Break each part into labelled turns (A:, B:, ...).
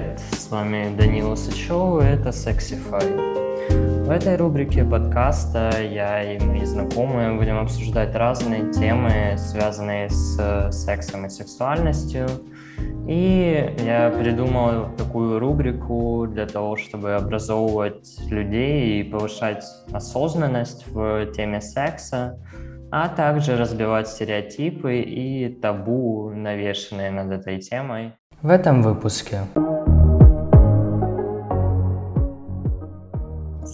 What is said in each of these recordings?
A: привет! С вами Данила Сычев, и это Sexify. В этой рубрике подкаста я и мои знакомые будем обсуждать разные темы, связанные с сексом и сексуальностью. И я придумал такую рубрику для того, чтобы образовывать людей и повышать осознанность в теме секса, а также разбивать стереотипы и табу, навешенные над этой темой. В этом выпуске.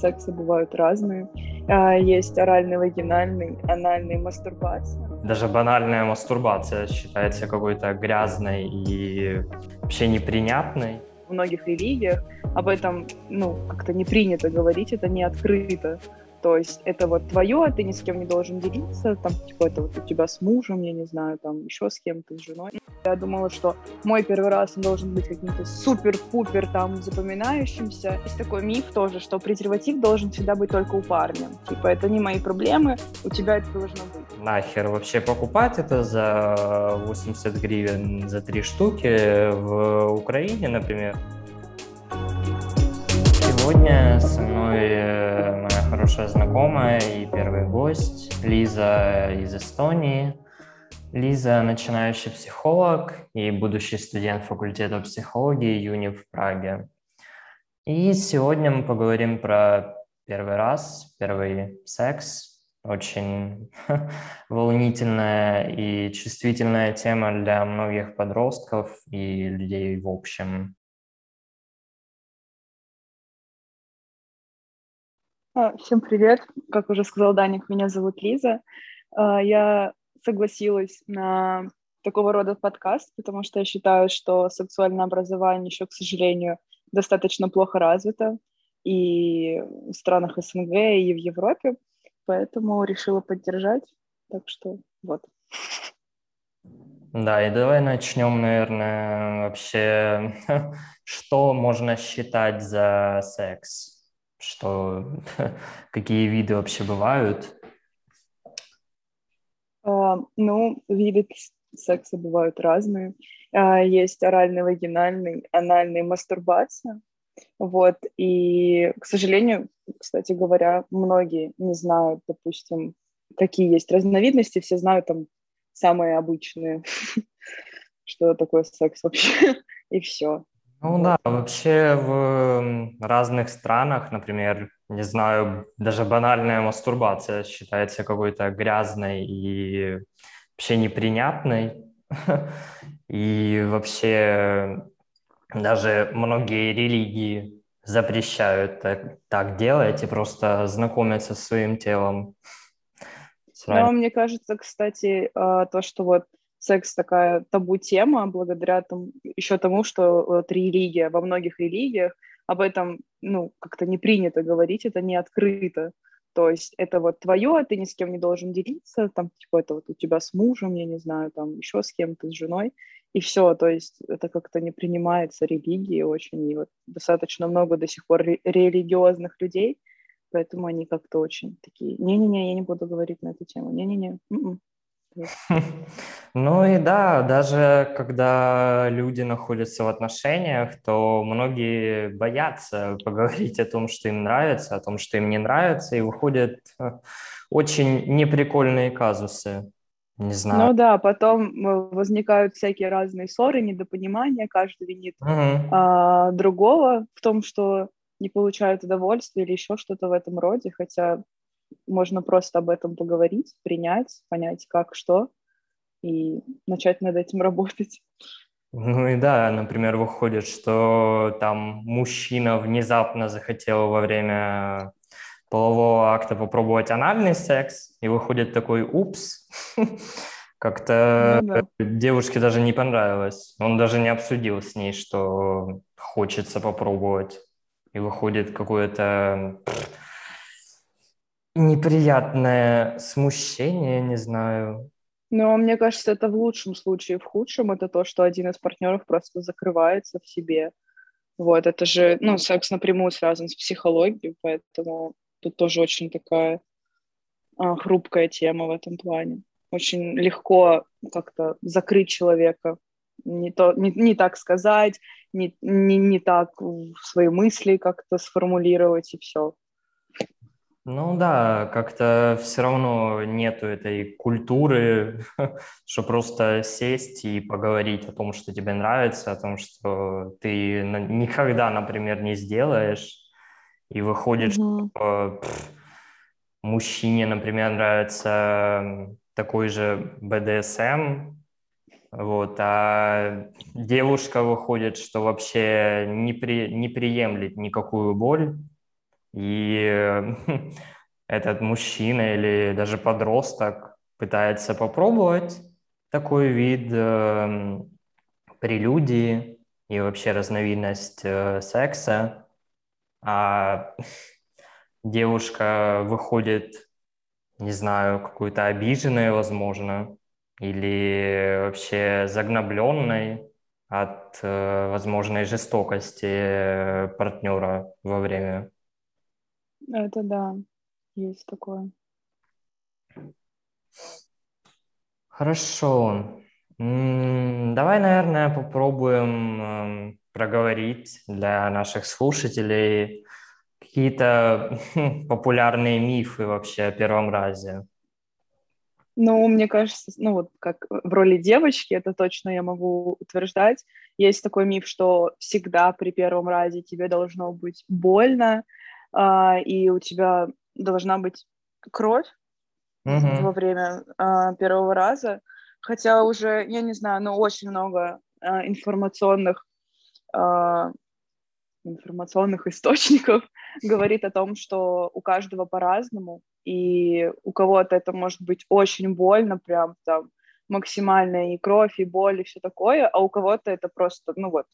B: Сексы бывают разные. А, есть оральный, вагинальный, анальный, мастурбация.
A: Даже банальная мастурбация считается какой-то грязной и вообще непринятной.
B: В многих религиях об этом ну, как-то не принято говорить, это не открыто. То есть это вот твое, а ты ни с кем не должен делиться, там, типа, это вот у тебя с мужем, я не знаю, там, еще с кем-то, с женой. Я думала, что мой первый раз должен быть каким-то супер-пупер там запоминающимся. Есть такой миф тоже, что презерватив должен всегда быть только у парня. Типа, это не мои проблемы, у тебя это должно быть.
A: Нахер вообще покупать это за 80 гривен за три штуки в Украине, например? Сегодня со мной э, хорошая знакомая и первый гость Лиза из Эстонии. Лиза – начинающий психолог и будущий студент факультета психологии ЮНИ в Праге. И сегодня мы поговорим про первый раз, первый секс. Очень волнительная и чувствительная тема для многих подростков и людей в общем.
B: Всем привет. Как уже сказал Даник, меня зовут Лиза. А, я согласилась на такого рода подкаст, потому что я считаю, что сексуальное образование еще, к сожалению, достаточно плохо развито и в странах СНГ, и в Европе, поэтому решила поддержать. Так что вот.
A: Да, и давай начнем, наверное, вообще, что можно считать за секс? Что какие виды вообще бывают?
B: А, ну, виды секса бывают разные. А, есть оральный, вагинальный, анальный, мастурбация. Вот, и, к сожалению, кстати говоря, многие не знают, допустим, какие есть разновидности, все знают там самые обычные, что такое секс вообще, и все.
A: Ну да, вообще в разных странах, например, не знаю, даже банальная мастурбация считается какой-то грязной и вообще непринятной. И вообще даже многие религии запрещают так, так делать и просто знакомиться со своим телом.
B: Но мне кажется, кстати, а, то, что вот секс такая табу тема благодаря тому, еще тому, что вот религия, во многих религиях. Об этом, ну, как-то не принято говорить, это не открыто. То есть это вот твое, ты ни с кем не должен делиться, там, типа, это вот у тебя с мужем, я не знаю, там, еще с кем-то, с женой, и все, то есть это как-то не принимается религией очень, и вот достаточно много до сих пор ре- религиозных людей, поэтому они как-то очень такие, не-не-не, я не буду говорить на эту тему, не-не-не, м-м.
A: Ну и да, даже когда люди находятся в отношениях, то многие боятся поговорить о том, что им нравится, о том, что им не нравится, и выходят э, очень неприкольные казусы. Не знаю.
B: Ну да, потом э, возникают всякие разные ссоры, недопонимания, каждый винит угу. а, другого в том, что не получает удовольствия или еще что-то в этом роде, хотя можно просто об этом поговорить, принять, понять, как, что, и начать над этим работать.
A: Ну и да, например, выходит, что там мужчина внезапно захотел во время полового акта попробовать анальный секс, и выходит такой «упс», как-то ну, да. девушке даже не понравилось. Он даже не обсудил с ней, что хочется попробовать. И выходит какое-то неприятное смущение, не знаю.
B: Но мне кажется, это в лучшем случае. В худшем это то, что один из партнеров просто закрывается в себе. Вот, это же, ну, секс напрямую связан с психологией, поэтому тут тоже очень такая а, хрупкая тема в этом плане. Очень легко как-то закрыть человека не, то, не, не так сказать, не, не, не так свои мысли как-то сформулировать и все.
A: Ну да, как-то все равно нету этой культуры, что просто сесть и поговорить о том, что тебе нравится, о том, что ты никогда, например, не сделаешь, и выходит, mm-hmm. что пфф, мужчине, например, нравится такой же БДСМ, вот, а девушка выходит, что вообще не, при, не приемлет никакую боль, и этот мужчина или даже подросток пытается попробовать такой вид э, прелюдии и вообще разновидность э, секса, а девушка выходит, не знаю, какую-то обиженной, возможно, или вообще загнобленной от э, возможной жестокости партнера во время
B: это да, есть такое.
A: Хорошо. Давай, наверное, попробуем эм, проговорить для наших слушателей какие-то популярные мифы вообще о первом разе.
B: Ну, мне кажется, ну вот как в роли девочки, это точно я могу утверждать. Есть такой миф, что всегда при первом разе тебе должно быть больно, а, и у тебя должна быть кровь mm-hmm. во время а, первого раза, хотя уже, я не знаю, но очень много а, информационных а, информационных источников говорит о том, что у каждого по-разному, и у кого-то это может быть очень больно, прям там максимальная и кровь, и боль, и все такое, а у кого-то это просто, ну вот,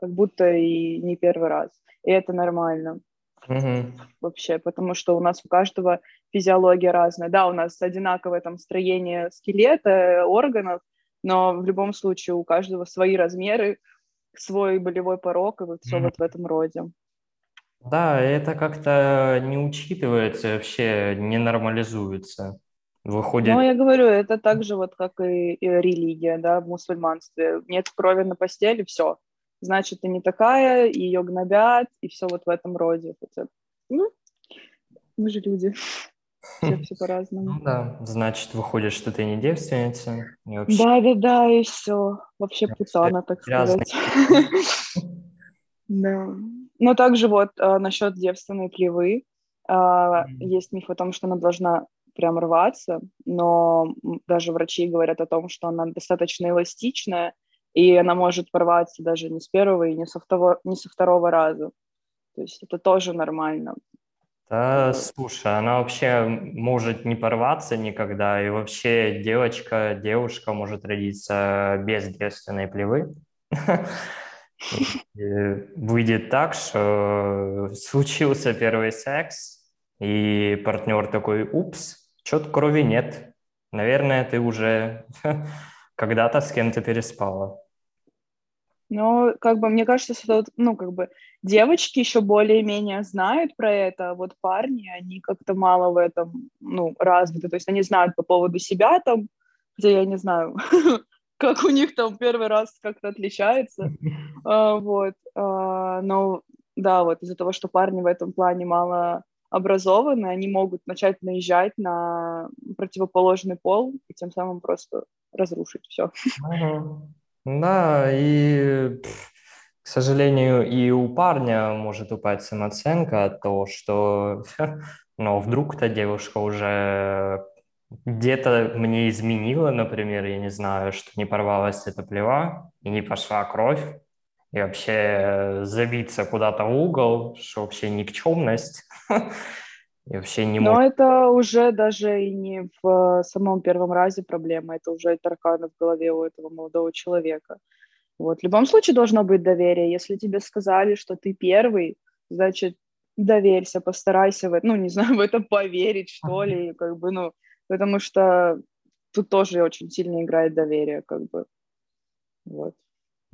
B: как будто и не первый раз, и это нормально угу. вообще, потому что у нас у каждого физиология разная. Да, у нас одинаковое там строение скелета, органов, но в любом случае у каждого свои размеры, свой болевой порог и вот все угу. вот в этом роде.
A: Да, это как-то не учитывается, вообще не нормализуется. Выходит...
B: Ну, я говорю, это так же вот, как и, и религия, да, в мусульманстве. Нет крови на постели, все, значит, ты не такая, и ее гнобят, и все вот в этом роде. Хотя, ну, мы же люди. Все, все по-разному.
A: Ну да, значит, выходит, что ты не девственница.
B: И вообще... Да, да, да, и все. Вообще путана, так сказать. Да. Но также вот а, насчет девственной плевы. А, есть миф о том, что она должна прям рваться, но даже врачи говорят о том, что она достаточно эластичная, и она может порваться даже не с первого и не со второго, не со второго раза. То есть это тоже нормально.
A: Да, слушай, она вообще может не порваться никогда, и вообще девочка, девушка может родиться без девственной плевы. Выйдет так, что случился первый секс, и партнер такой, упс, что-то крови нет. Наверное, ты уже когда-то с кем-то переспала.
B: Но, как бы, мне кажется, что, ну, как бы, девочки еще более-менее знают про это, а вот парни, они как-то мало в этом, ну, развиты, то есть они знают по поводу себя там, хотя я не знаю, как у них там первый раз как-то отличается, uh, вот, uh, но, да, вот из-за того, что парни в этом плане мало образованы, они могут начать наезжать на противоположный пол и тем самым просто разрушить все.
A: Да, и, к сожалению, и у парня может упасть самооценка от того, что, ну, вдруг-то девушка уже где-то мне изменила, например, я не знаю, что не порвалась эта плева и не пошла кровь, и вообще забиться куда-то в угол, что вообще никчемность. И вообще не
B: Но может... это уже даже и не в э, самом первом разе проблема, это уже тараканы в голове у этого молодого человека. Вот. В любом случае должно быть доверие. Если тебе сказали, что ты первый, значит, доверься, постарайся в это, ну, не знаю, в это поверить, что ли, как бы, ну, потому что тут тоже очень сильно играет доверие, как бы, вот.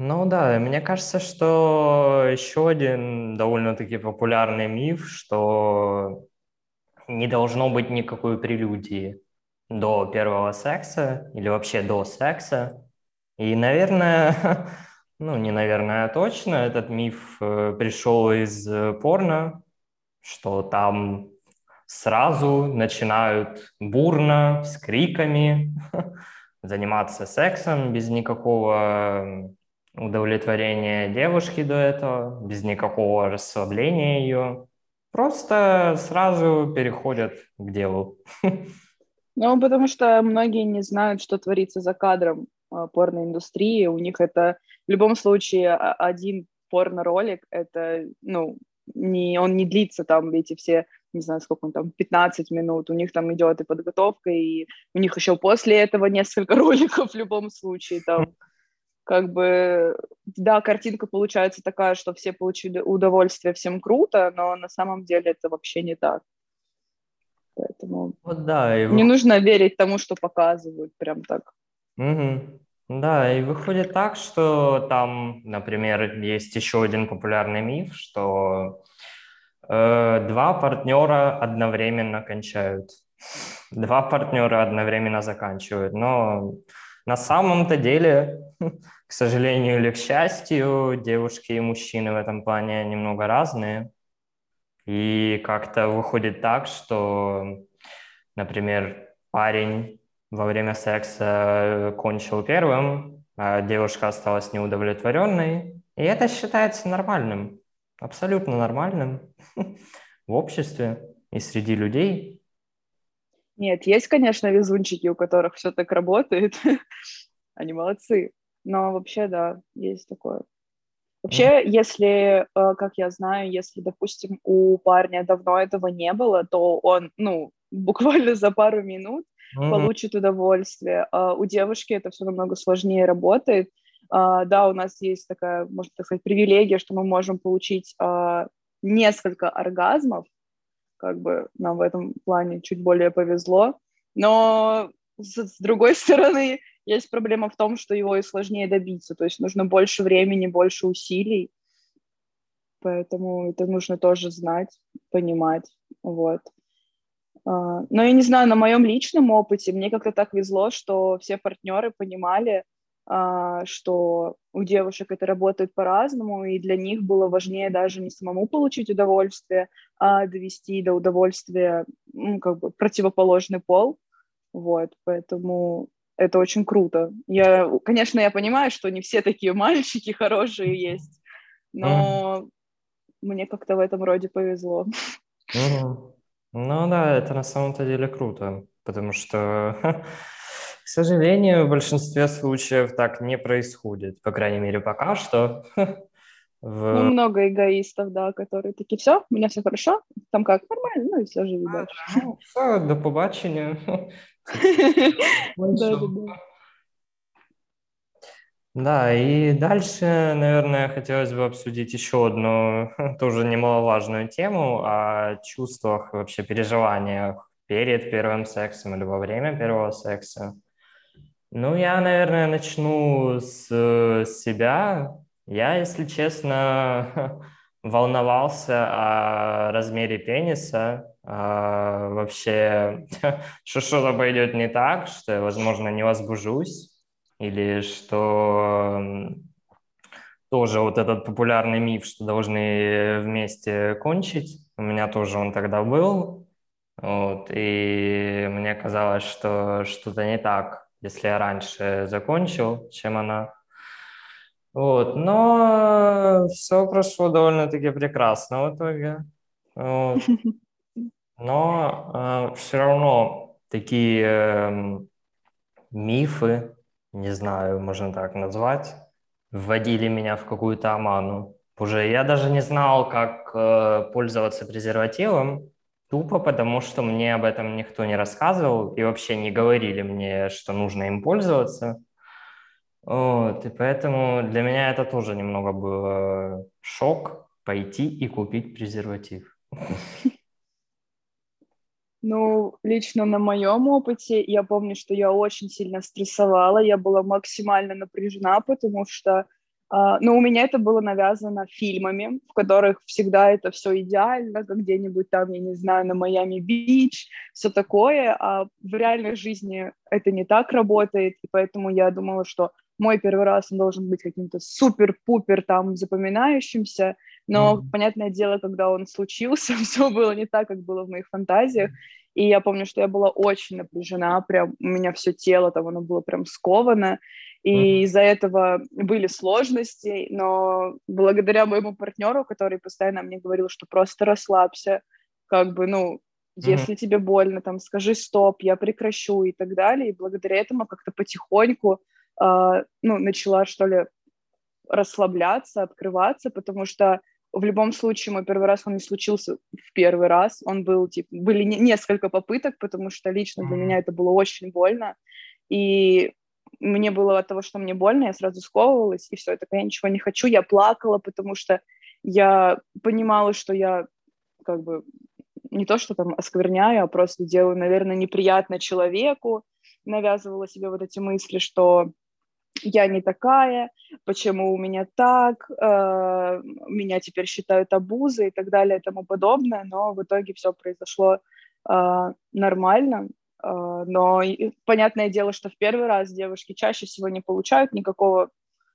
A: Ну да, мне кажется, что еще один довольно-таки популярный миф, что не должно быть никакой прелюдии до первого секса или вообще до секса. И, наверное, ну, не наверное, а точно, этот миф э, пришел из э, порно, что там сразу начинают бурно, с криками заниматься сексом без никакого удовлетворения девушки до этого, без никакого расслабления ее. Просто сразу переходят к делу.
B: Ну, потому что многие не знают, что творится за кадром а, порноиндустрии. У них это в любом случае один порно-ролик, это, ну, не, он не длится там эти все, не знаю, сколько он там, 15 минут, у них там идет и подготовка, и у них еще после этого несколько роликов в любом случае там как бы, да, картинка получается такая, что все получили удовольствие, всем круто, но на самом деле это вообще не так. Поэтому вот да, и не нужно верить тому, что показывают, прям так.
A: Угу. Да, и выходит так, что там, например, есть еще один популярный миф, что э, два партнера одновременно кончают, два партнера одновременно заканчивают, но на самом-то деле, к сожалению или к счастью, девушки и мужчины в этом плане немного разные. И как-то выходит так, что, например, парень во время секса кончил первым, а девушка осталась неудовлетворенной. И это считается нормальным, абсолютно нормальным в обществе и среди людей.
B: Нет, есть, конечно, везунчики, у которых все так работает. Они молодцы. Но вообще, да, есть такое. Вообще, если, э, как я знаю, если, допустим, у парня давно этого не было, то он, ну, буквально за пару минут mm-hmm. получит удовольствие. А у девушки это все намного сложнее работает. А, да, у нас есть такая, можно так сказать, привилегия, что мы можем получить а, несколько оргазмов, как бы нам в этом плане чуть более повезло. Но с, с другой стороны, есть проблема в том, что его и сложнее добиться, то есть нужно больше времени, больше усилий, поэтому это нужно тоже знать, понимать, вот. А, но я не знаю, на моем личном опыте мне как-то так везло, что все партнеры понимали, что у девушек это работает по-разному, и для них было важнее даже не самому получить удовольствие, а довести до удовольствия ну, как бы противоположный пол. Вот, поэтому это очень круто. Я, конечно, я понимаю, что не все такие мальчики хорошие есть, но mm. мне как-то в этом роде повезло.
A: Mm. Ну да, это на самом-то деле круто, потому что К сожалению, в большинстве случаев так не происходит, по крайней мере, пока что.
B: В... Ну, много эгоистов, да, которые такие, все, у меня все хорошо, там как, нормально, ну и все, живи дальше.
A: Ну, все, до побачення. Да, и дальше, наверное, хотелось бы обсудить еще одну тоже немаловажную тему о чувствах, вообще переживаниях перед первым сексом или во время первого секса. Ну, я, наверное, начну с, с себя. Я, если честно, волновался о размере пениса, а, вообще, что что-то пойдет не так, что я, возможно, не возбужусь, или что тоже вот этот популярный миф, что должны вместе кончить, у меня тоже он тогда был, вот, и мне казалось, что что-то не так если я раньше закончил, чем она. Вот, но все прошло довольно-таки прекрасно в итоге. Вот. Но э, все равно такие э, мифы, не знаю, можно так назвать, вводили меня в какую-то оману. Уже я даже не знал, как э, пользоваться презервативом, Тупо потому, что мне об этом никто не рассказывал и вообще не говорили мне, что нужно им пользоваться. Вот, и поэтому для меня это тоже немного было шок пойти и купить презерватив.
B: Ну, лично на моем опыте я помню, что я очень сильно стрессовала, я была максимально напряжена, потому что но у меня это было навязано фильмами, в которых всегда это все идеально, как где-нибудь там, я не знаю, на Майами-Бич, все такое, а в реальной жизни это не так работает, и поэтому я думала, что мой первый раз он должен быть каким-то супер-пупер там запоминающимся, но, mm-hmm. понятное дело, когда он случился, все было не так, как было в моих фантазиях, и я помню, что я была очень напряжена, прям у меня все тело там, оно было прям сковано, и mm-hmm. из-за этого были сложности, но благодаря моему партнеру, который постоянно мне говорил, что просто расслабься, как бы, ну, если mm-hmm. тебе больно, там, скажи стоп, я прекращу и так далее. И благодаря этому как-то потихоньку, э, ну, начала, что ли, расслабляться, открываться, потому что в любом случае мой первый раз он не случился в первый раз, он был, типа, были не, несколько попыток, потому что лично для меня это было очень больно, и мне было от того, что мне больно, я сразу сковывалась, и все, это я ничего не хочу, я плакала, потому что я понимала, что я как бы не то, что там оскверняю, а просто делаю, наверное, неприятно человеку, навязывала себе вот эти мысли, что я не такая, почему у меня так, э, меня теперь считают обузой и так далее и тому подобное, но в итоге все произошло э, нормально, э, но и, понятное дело, что в первый раз девушки чаще всего не получают никакого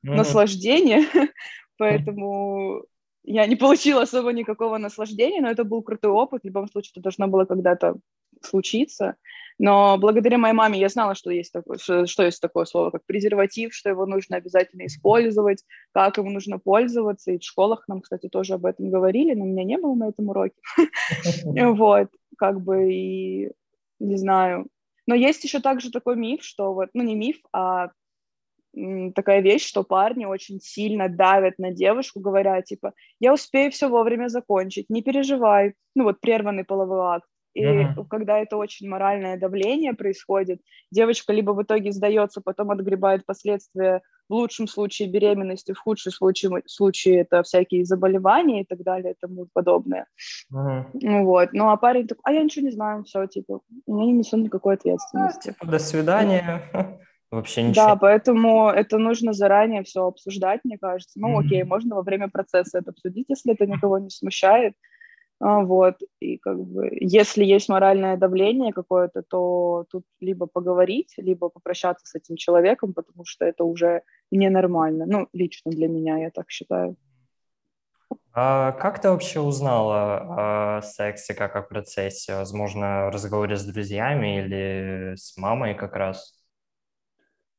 B: mm-hmm. наслаждения, поэтому я не получила особо никакого наслаждения, но это был крутой опыт. В любом случае, это должно было когда-то случиться. Но благодаря моей маме я знала, что есть такое, что, что есть такое слово, как презерватив, что его нужно обязательно использовать, как ему нужно пользоваться. И в школах нам, кстати, тоже об этом говорили, но у меня не было на этом уроке. Вот, как бы и не знаю. Но есть еще также такой миф, что вот, ну не миф, а такая вещь, что парни очень сильно давят на девушку, говоря, типа, я успею все вовремя закончить, не переживай, ну вот прерванный половой акт. И uh-huh. когда это очень моральное давление происходит, девочка либо в итоге сдается, потом отгребает последствия, в лучшем случае беременности, в худшем случае, случае это всякие заболевания и так далее и тому подобное. Uh-huh. Вот. Ну а парень такой, а я ничего не знаю, все, типа, я не несу никакой ответственности.
A: А, типа, до свидания. Вообще ничего.
B: Да, поэтому это нужно заранее все обсуждать, мне кажется. Ну, mm-hmm. окей, можно во время процесса это обсудить, если это никого не смущает. А, вот, и как бы, если есть моральное давление какое-то, то тут либо поговорить, либо попрощаться с этим человеком, потому что это уже ненормально. Ну, лично для меня, я так считаю.
A: А как ты вообще узнала о сексе как о процессе? Возможно, в разговоре с друзьями или с мамой как раз?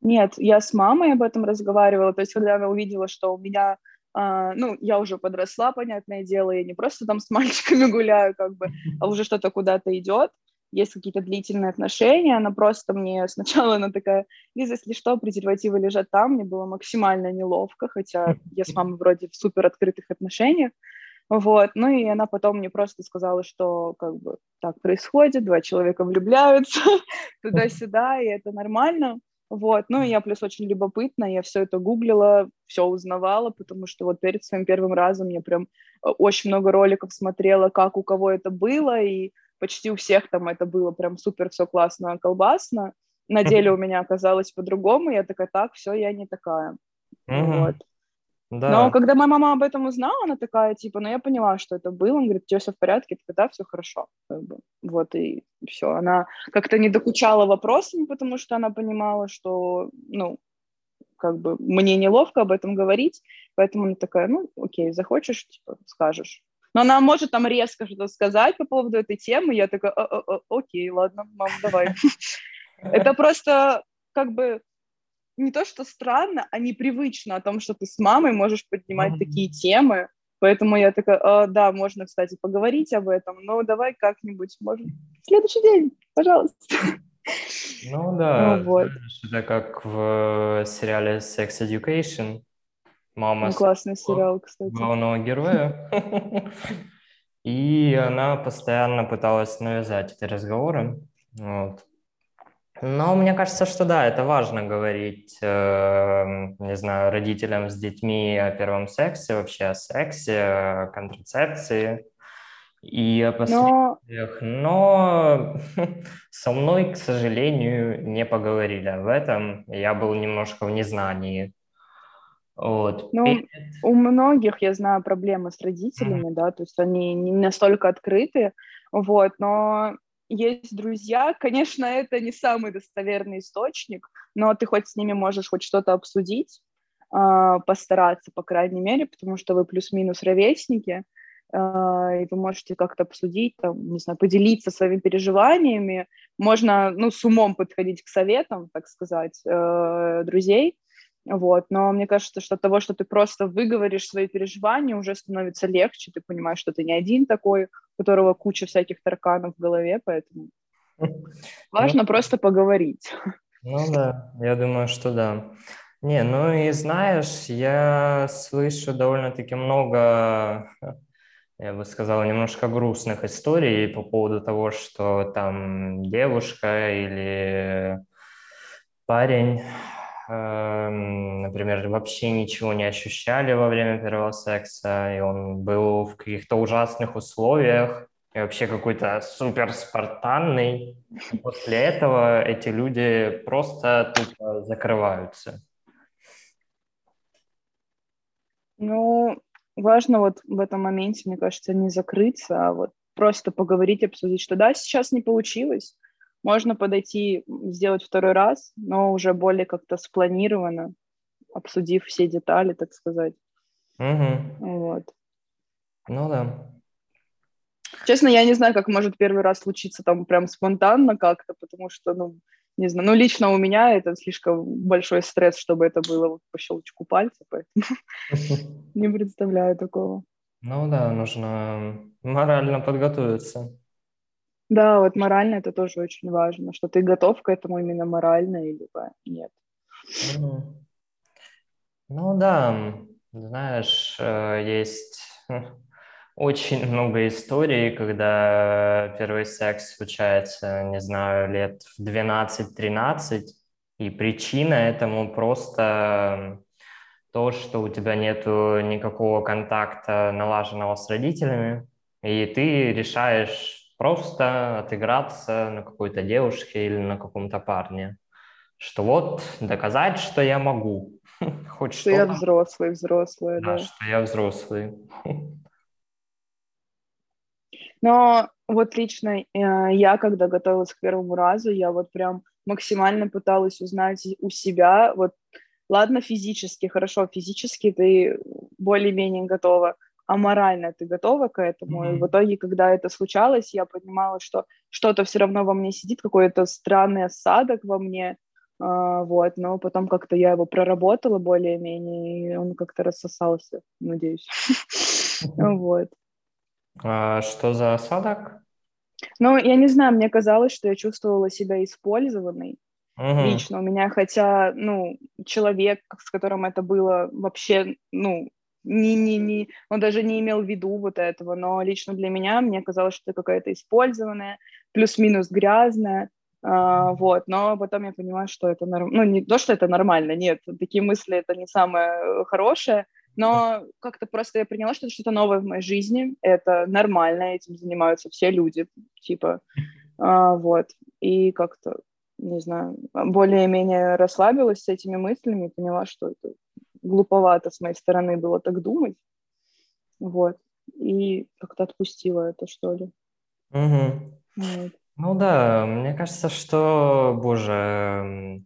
B: Нет, я с мамой об этом разговаривала, то есть когда она увидела, что у меня, э, ну, я уже подросла, понятное дело, я не просто там с мальчиками гуляю, как бы, а уже что-то куда-то идет, есть какие-то длительные отношения, она просто мне сначала, она такая, Лиза, если что, презервативы лежат там, мне было максимально неловко, хотя я с мамой вроде в супер открытых отношениях, вот, ну и она потом мне просто сказала, что как бы так происходит, два человека влюбляются туда-сюда, и это нормально, вот, ну и я плюс очень любопытна, я все это гуглила, все узнавала, потому что вот перед своим первым разом я прям э, очень много роликов смотрела, как у кого это было, и почти у всех там это было прям супер все классно, колбасно. На деле у меня оказалось по-другому, я такая, так, все, я не такая. Вот. Да. Но когда моя мама об этом узнала, она такая, типа, ну я поняла, что это было. Он говорит, у тебя все в порядке? Тогда все хорошо. Как бы. Вот и все. Она как-то не докучала вопросами, потому что она понимала, что, ну, как бы мне неловко об этом говорить, поэтому она такая, ну, окей, захочешь, типа, скажешь. Но она может там резко что-то сказать по поводу этой темы, я такая, «А, а, а, окей, ладно, мам, давай. Это просто как бы не то, что странно, а непривычно о том, что ты с мамой можешь поднимать mm-hmm. такие темы. Поэтому я такая, а, да, можно, кстати, поговорить об этом, но давай как-нибудь, может, в следующий день, пожалуйста.
A: Ну да, ну, вот. это как в сериале Sex Education.
B: Мама ну, классный сериал, кстати.
A: Главного героя. И она постоянно пыталась навязать эти разговоры. Вот. Но мне кажется, что да, это важно говорить, э, не знаю, родителям с детьми о первом сексе, вообще о сексе, о контрацепции и о последствиях. Но... Но со мной, к сожалению, не поговорили об этом. Я был немножко в незнании.
B: Вот. Ну, у многих, я знаю, проблемы с родителями, mm-hmm. да, то есть они не настолько открыты, вот, но есть друзья, конечно, это не самый достоверный источник, но ты хоть с ними можешь хоть что-то обсудить, а, постараться, по крайней мере, потому что вы плюс-минус ровесники, а, и вы можете как-то обсудить, там, не знаю, поделиться своими переживаниями. Можно, ну, с умом подходить к советам, так сказать, э, друзей, вот. Но мне кажется, что от того, что ты просто выговоришь свои переживания, уже становится легче, ты понимаешь, что ты не один такой, которого куча всяких тарканов в голове, поэтому важно ну, просто поговорить.
A: Ну да, я думаю, что да. Не, ну и знаешь, я слышу довольно-таки много я бы сказал, немножко грустных историй по поводу того, что там девушка или парень, например, вообще ничего не ощущали во время первого секса, и он был в каких-то ужасных условиях, и вообще какой-то супер спартанный. После этого эти люди просто тупо закрываются.
B: Ну, важно вот в этом моменте, мне кажется, не закрыться, а вот просто поговорить, обсудить, что да, сейчас не получилось, можно подойти, сделать второй раз, но уже более как-то спланированно, обсудив все детали, так сказать.
A: Угу.
B: Вот.
A: Ну да.
B: Честно, я не знаю, как может первый раз случиться там прям спонтанно как-то, потому что, ну, не знаю, ну, лично у меня это слишком большой стресс, чтобы это было по щелчку пальца, поэтому не представляю такого.
A: Ну да, нужно морально подготовиться.
B: Да, вот морально это тоже очень важно, что ты готов к этому именно морально, или нет.
A: Ну да, знаешь, э, есть очень много историй, когда первый секс случается, не знаю, лет в 12-13, и причина этому просто то, что у тебя нет никакого контакта налаженного с родителями, и ты решаешь просто отыграться на какой-то девушке или на каком-то парне. Что вот доказать, что я могу.
B: Хоть что, что я взрослый, взрослый, да.
A: да. Что я взрослый.
B: Но вот лично э, я, когда готовилась к первому разу, я вот прям максимально пыталась узнать у себя, вот ладно физически, хорошо, физически ты более-менее готова, а морально ты готова к этому. Mm-hmm. И в итоге, когда это случалось, я понимала, что что-то все равно во мне сидит, какой-то странный осадок во мне, а, вот, но потом как-то я его проработала более-менее, и он как-то рассосался, надеюсь. Вот.
A: А что за осадок?
B: Ну, я не знаю, мне казалось, что я чувствовала себя использованной лично у меня, хотя, ну, человек, с которым это было, вообще, ну, не, не, не, он даже не имел в виду вот этого, но лично для меня мне казалось, что это какая-то использованная, плюс-минус грязная, Uh, вот, но потом я понимаю, что это нормально, ну, не то, что это нормально, нет, такие мысли это не самое хорошее, но как-то просто я приняла, что это что-то новое в моей жизни, это нормально, этим занимаются все люди, типа, а, вот, и как-то, не знаю, более-менее расслабилась с этими мыслями, поняла, что это глуповато с моей стороны было так думать, вот, и как-то отпустила это, что ли.
A: Угу. Вот. Ну да, мне кажется, что, боже,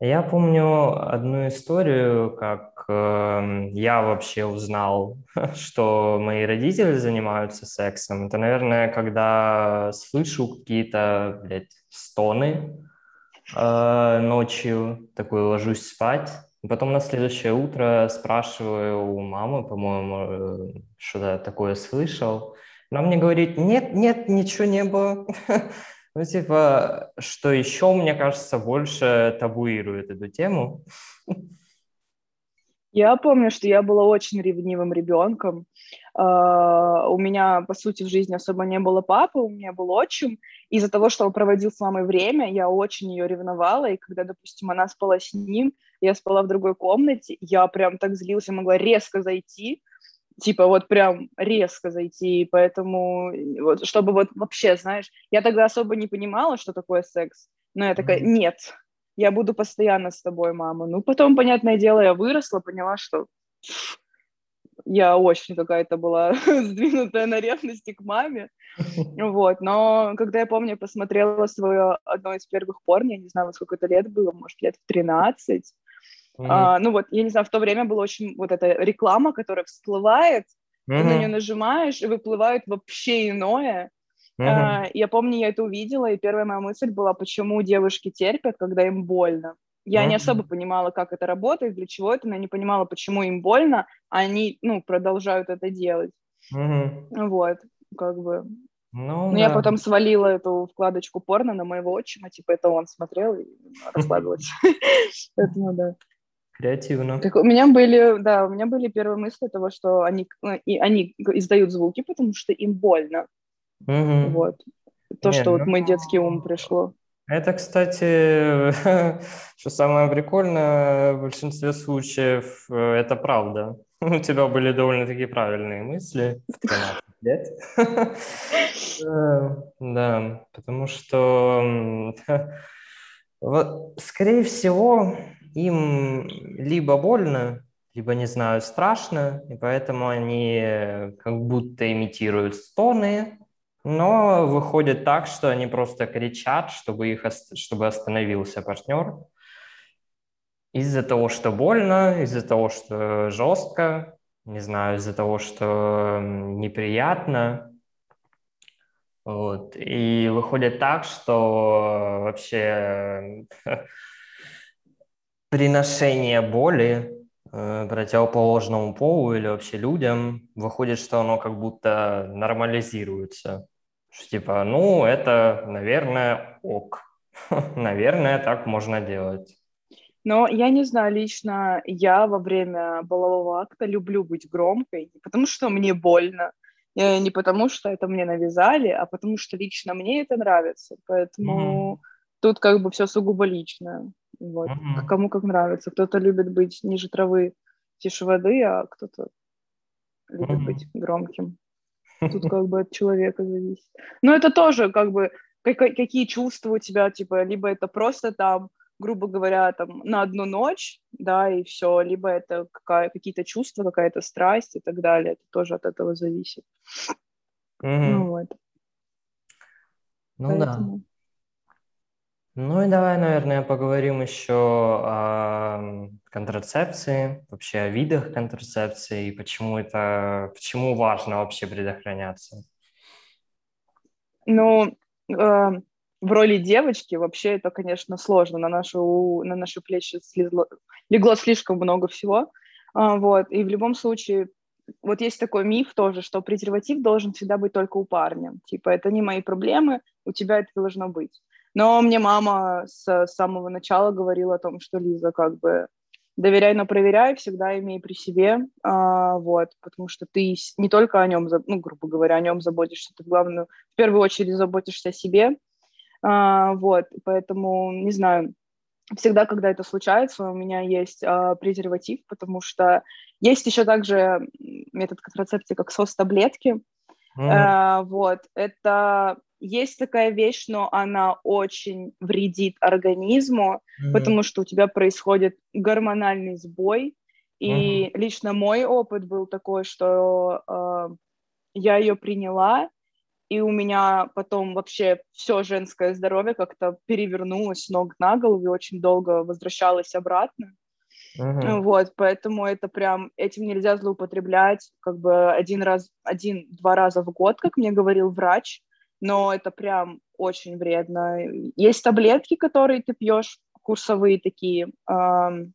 A: я помню одну историю, как э, я вообще узнал, что мои родители занимаются сексом. Это, наверное, когда слышу какие-то, блядь, стоны э, ночью, такой ложусь спать. Потом на следующее утро спрашиваю у мамы, по-моему, э, что-то такое слышал. Она мне говорит, нет, нет, ничего не было. Ну, типа, что еще, мне кажется, больше табуирует эту тему.
B: Я помню, что я была очень ревнивым ребенком. Uh, у меня, по сути, в жизни особо не было папы, у меня был отчим. Из-за того, что он проводил с мамой время, я очень ее ревновала. И когда, допустим, она спала с ним, я спала в другой комнате, я прям так злилась, я могла резко зайти, типа вот прям резко зайти, поэтому вот, чтобы вот вообще, знаешь, я тогда особо не понимала, что такое секс, но я такая, нет, я буду постоянно с тобой, мама. Ну, потом, понятное дело, я выросла, поняла, что я очень какая-то была сдвинутая на ревности к маме, вот, но когда я помню, посмотрела свое одно из первых порн, я не знаю, сколько это лет было, может, лет в 13, mm-hmm. а, ну вот, я не знаю, в то время была очень вот эта реклама, которая всплывает, mm-hmm. ты на нее нажимаешь, и выплывает вообще иное, Uh-huh. А, я помню, я это увидела, и первая моя мысль была, почему девушки терпят, когда им больно. Я uh-huh. не особо понимала, как это работает, для чего это, но я не понимала, почему им больно, а они, ну, продолжают это делать. Uh-huh. Вот, как бы. Ну, но да. я потом свалила эту вкладочку порно на моего отчима, типа это он смотрел и расслабилась. Поэтому да.
A: Креативно.
B: Так, у меня были, да, у меня были первые мысли того, что они, э, и они издают звуки, потому что им больно. Угу. Вот. То, Не, что ну... вот мой детский ум пришло.
A: Это, кстати, что самое прикольное, в большинстве случаев э, это правда. У тебя были довольно-таки правильные мысли в 13 лет. Э, да, потому что, скорее всего, им либо больно, либо, не знаю, страшно, и поэтому они как будто имитируют стоны, но выходит так, что они просто кричат, чтобы, их, чтобы остановился партнер. Из-за того, что больно, из-за того, что жестко, не знаю, из-за того, что неприятно. Вот. И выходит так, что вообще приношение боли э, противоположному полу или вообще людям, выходит, что оно как будто нормализируется. Что типа, ну, это, наверное, ок. наверное, так можно делать.
B: Но я не знаю, лично я во время полового акта люблю быть громкой, не потому что мне больно, не потому что это мне навязали, а потому что лично мне это нравится. Поэтому mm-hmm. тут как бы все сугубо личное. Вот. Mm-hmm. Кому как нравится. Кто-то любит быть ниже травы, тише воды, а кто-то любит mm-hmm. быть громким. Тут как бы от человека зависит. Но это тоже как бы какие чувства у тебя, типа, либо это просто там, грубо говоря, там на одну ночь, да, и все, либо это какая, какие-то чувства, какая-то страсть и так далее. Это тоже от этого зависит. Mm-hmm. Ну вот.
A: Ну Поэтому... да. Ну и давай, наверное, поговорим еще о контрацепции, вообще о видах контрацепции и почему это, почему важно вообще предохраняться.
B: Ну, э, в роли девочки вообще это, конечно, сложно. На нашу, на наши плечи слезло, легло слишком много всего. Э, вот. И в любом случае, вот есть такой миф тоже, что презерватив должен всегда быть только у парня. Типа, это не мои проблемы, у тебя это должно быть. Но мне мама с самого начала говорила о том, что Лиза, как бы доверяй, но проверяй, всегда имей при себе, а, вот, потому что ты не только о нем, ну, грубо говоря, о нем заботишься, ты, главное, в первую очередь заботишься о себе, а, вот, поэтому, не знаю, всегда, когда это случается, у меня есть а, презерватив, потому что есть еще также метод контрацепции, как СОС-таблетки, mm. а, вот, это есть такая вещь, но она очень вредит организму, mm-hmm. потому что у тебя происходит гормональный сбой. И mm-hmm. лично мой опыт был такой, что э, я ее приняла, и у меня потом вообще все женское здоровье как-то перевернулось ног на голову и очень долго возвращалось обратно. Uh-huh. Вот, поэтому это прям, этим нельзя злоупотреблять, как бы один раз, один-два раза в год, как мне говорил врач, но это прям очень вредно. Есть таблетки, которые ты пьешь, курсовые такие, эм,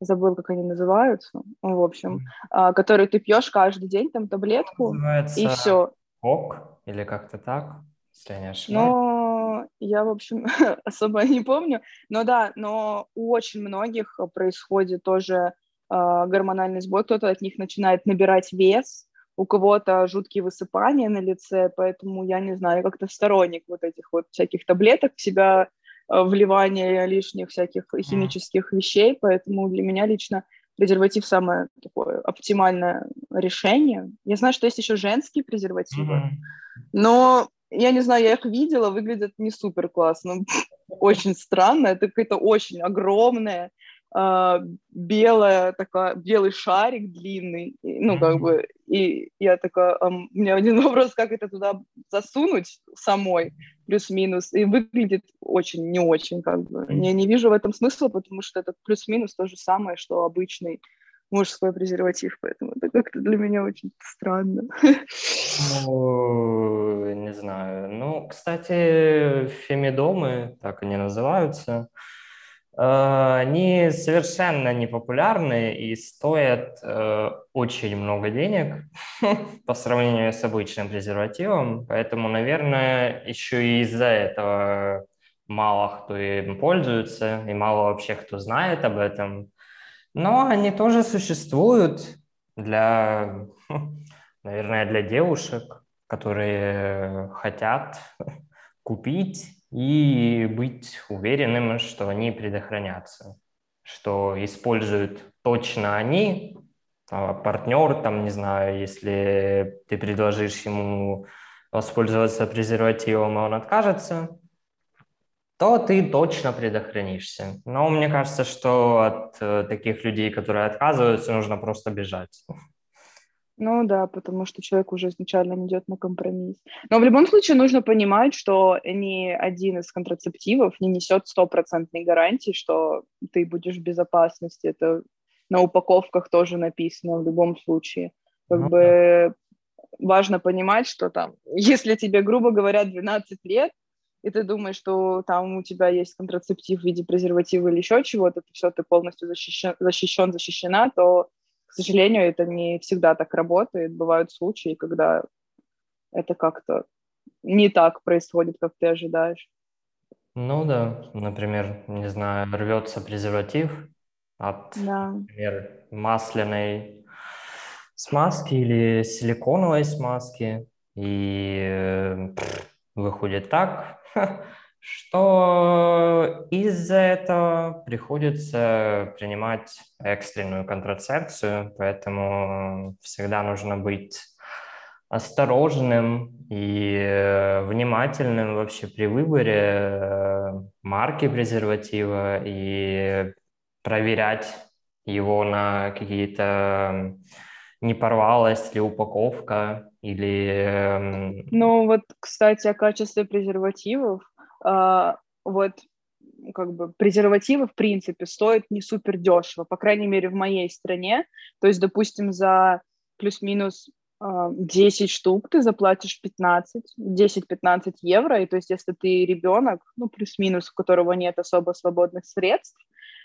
B: забыл, как они называются, в общем, э, которые ты пьешь каждый день, там таблетку,
A: Называется
B: и все.
A: ок или как-то так, если я не ошибаюсь.
B: Но я, в общем, особо не помню, но да, но у очень многих происходит тоже э, гормональный сбой, кто-то от них начинает набирать вес, у кого-то жуткие высыпания на лице, поэтому я не знаю, как-то сторонник вот этих вот всяких таблеток в себя, э, вливания лишних всяких химических вещей, поэтому для меня лично презерватив самое такое оптимальное решение. Я знаю, что есть еще женские презервативы, mm-hmm. но я не знаю, я их видела, выглядят не супер классно, очень странно, это какое-то очень огромное, э, белая такая, белый шарик длинный, ну, как бы, и я такая, у меня один вопрос, как это туда засунуть самой, плюс-минус, и выглядит очень не очень, как бы. Я не вижу в этом смысла, потому что это плюс-минус то же самое, что обычный мужской презерватив, поэтому это как-то для меня очень странно.
A: Ну, не знаю. Ну, кстати, фемидомы, так они называются, они совершенно не популярны и стоят э, очень много денег по сравнению с обычным презервативом, поэтому, наверное, еще и из-за этого мало кто им пользуется и мало вообще кто знает об этом. Но они тоже существуют для, наверное, для девушек, которые хотят купить и быть уверенными, что они предохранятся, что используют точно они, а партнер, там, не знаю, если ты предложишь ему воспользоваться презервативом, и он откажется, то ты точно предохранишься. Но мне кажется, что от э, таких людей, которые отказываются, нужно просто бежать.
B: Ну да, потому что человек уже изначально идет на компромисс. Но в любом случае нужно понимать, что ни один из контрацептивов не несет стопроцентной гарантии, что ты будешь в безопасности. Это на упаковках тоже написано в любом случае. Как ну, бы важно понимать, что там, если тебе, грубо говоря, 12 лет, и ты думаешь, что там у тебя есть контрацептив в виде презерватива или еще чего-то, ты все, ты полностью защищен, защищен, защищена, то, к сожалению, это не всегда так работает. Бывают случаи, когда это как-то не так происходит, как ты ожидаешь.
A: Ну да, например, не знаю, рвется презерватив от, да. например, масляной смазки или силиконовой смазки, и э, выходит так, что из-за этого приходится принимать экстренную контрацепцию, поэтому всегда нужно быть осторожным и э, внимательным вообще при выборе э, марки презерватива и проверять его на какие-то не порвалась ли упаковка или... Эм,
B: ну вот, кстати, о качестве презервативов. А, вот как бы презервативы, в принципе, стоят не супер дешево, по крайней мере, в моей стране. То есть, допустим, за плюс-минус 10 а, штук ты заплатишь 15, 10-15 евро, и то есть если ты ребенок, ну, плюс-минус, у которого нет особо свободных средств,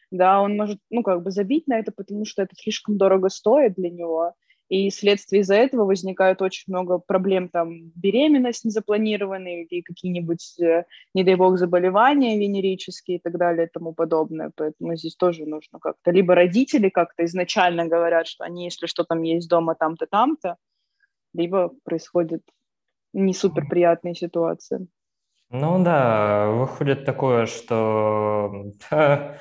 B: да, он может, ну, как бы забить на это, потому что это слишком дорого стоит для него, и вследствие из-за этого возникает очень много проблем, там, беременность незапланированная или какие-нибудь, э, не дай бог, заболевания венерические и так далее и тому подобное. Поэтому здесь тоже нужно как-то, либо родители как-то изначально говорят, что они, если что там есть дома, там-то, там-то, либо происходит не супер приятные ситуации.
A: Ну да, выходит такое, что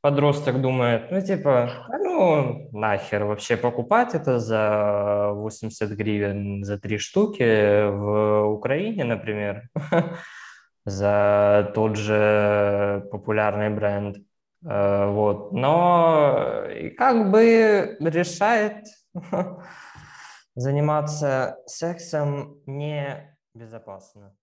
A: подросток думает, ну, типа, ну, нахер вообще покупать это за 80 гривен за три штуки в Украине, например, за тот же популярный бренд. Э, вот. Но и как бы решает заниматься сексом не безопасно.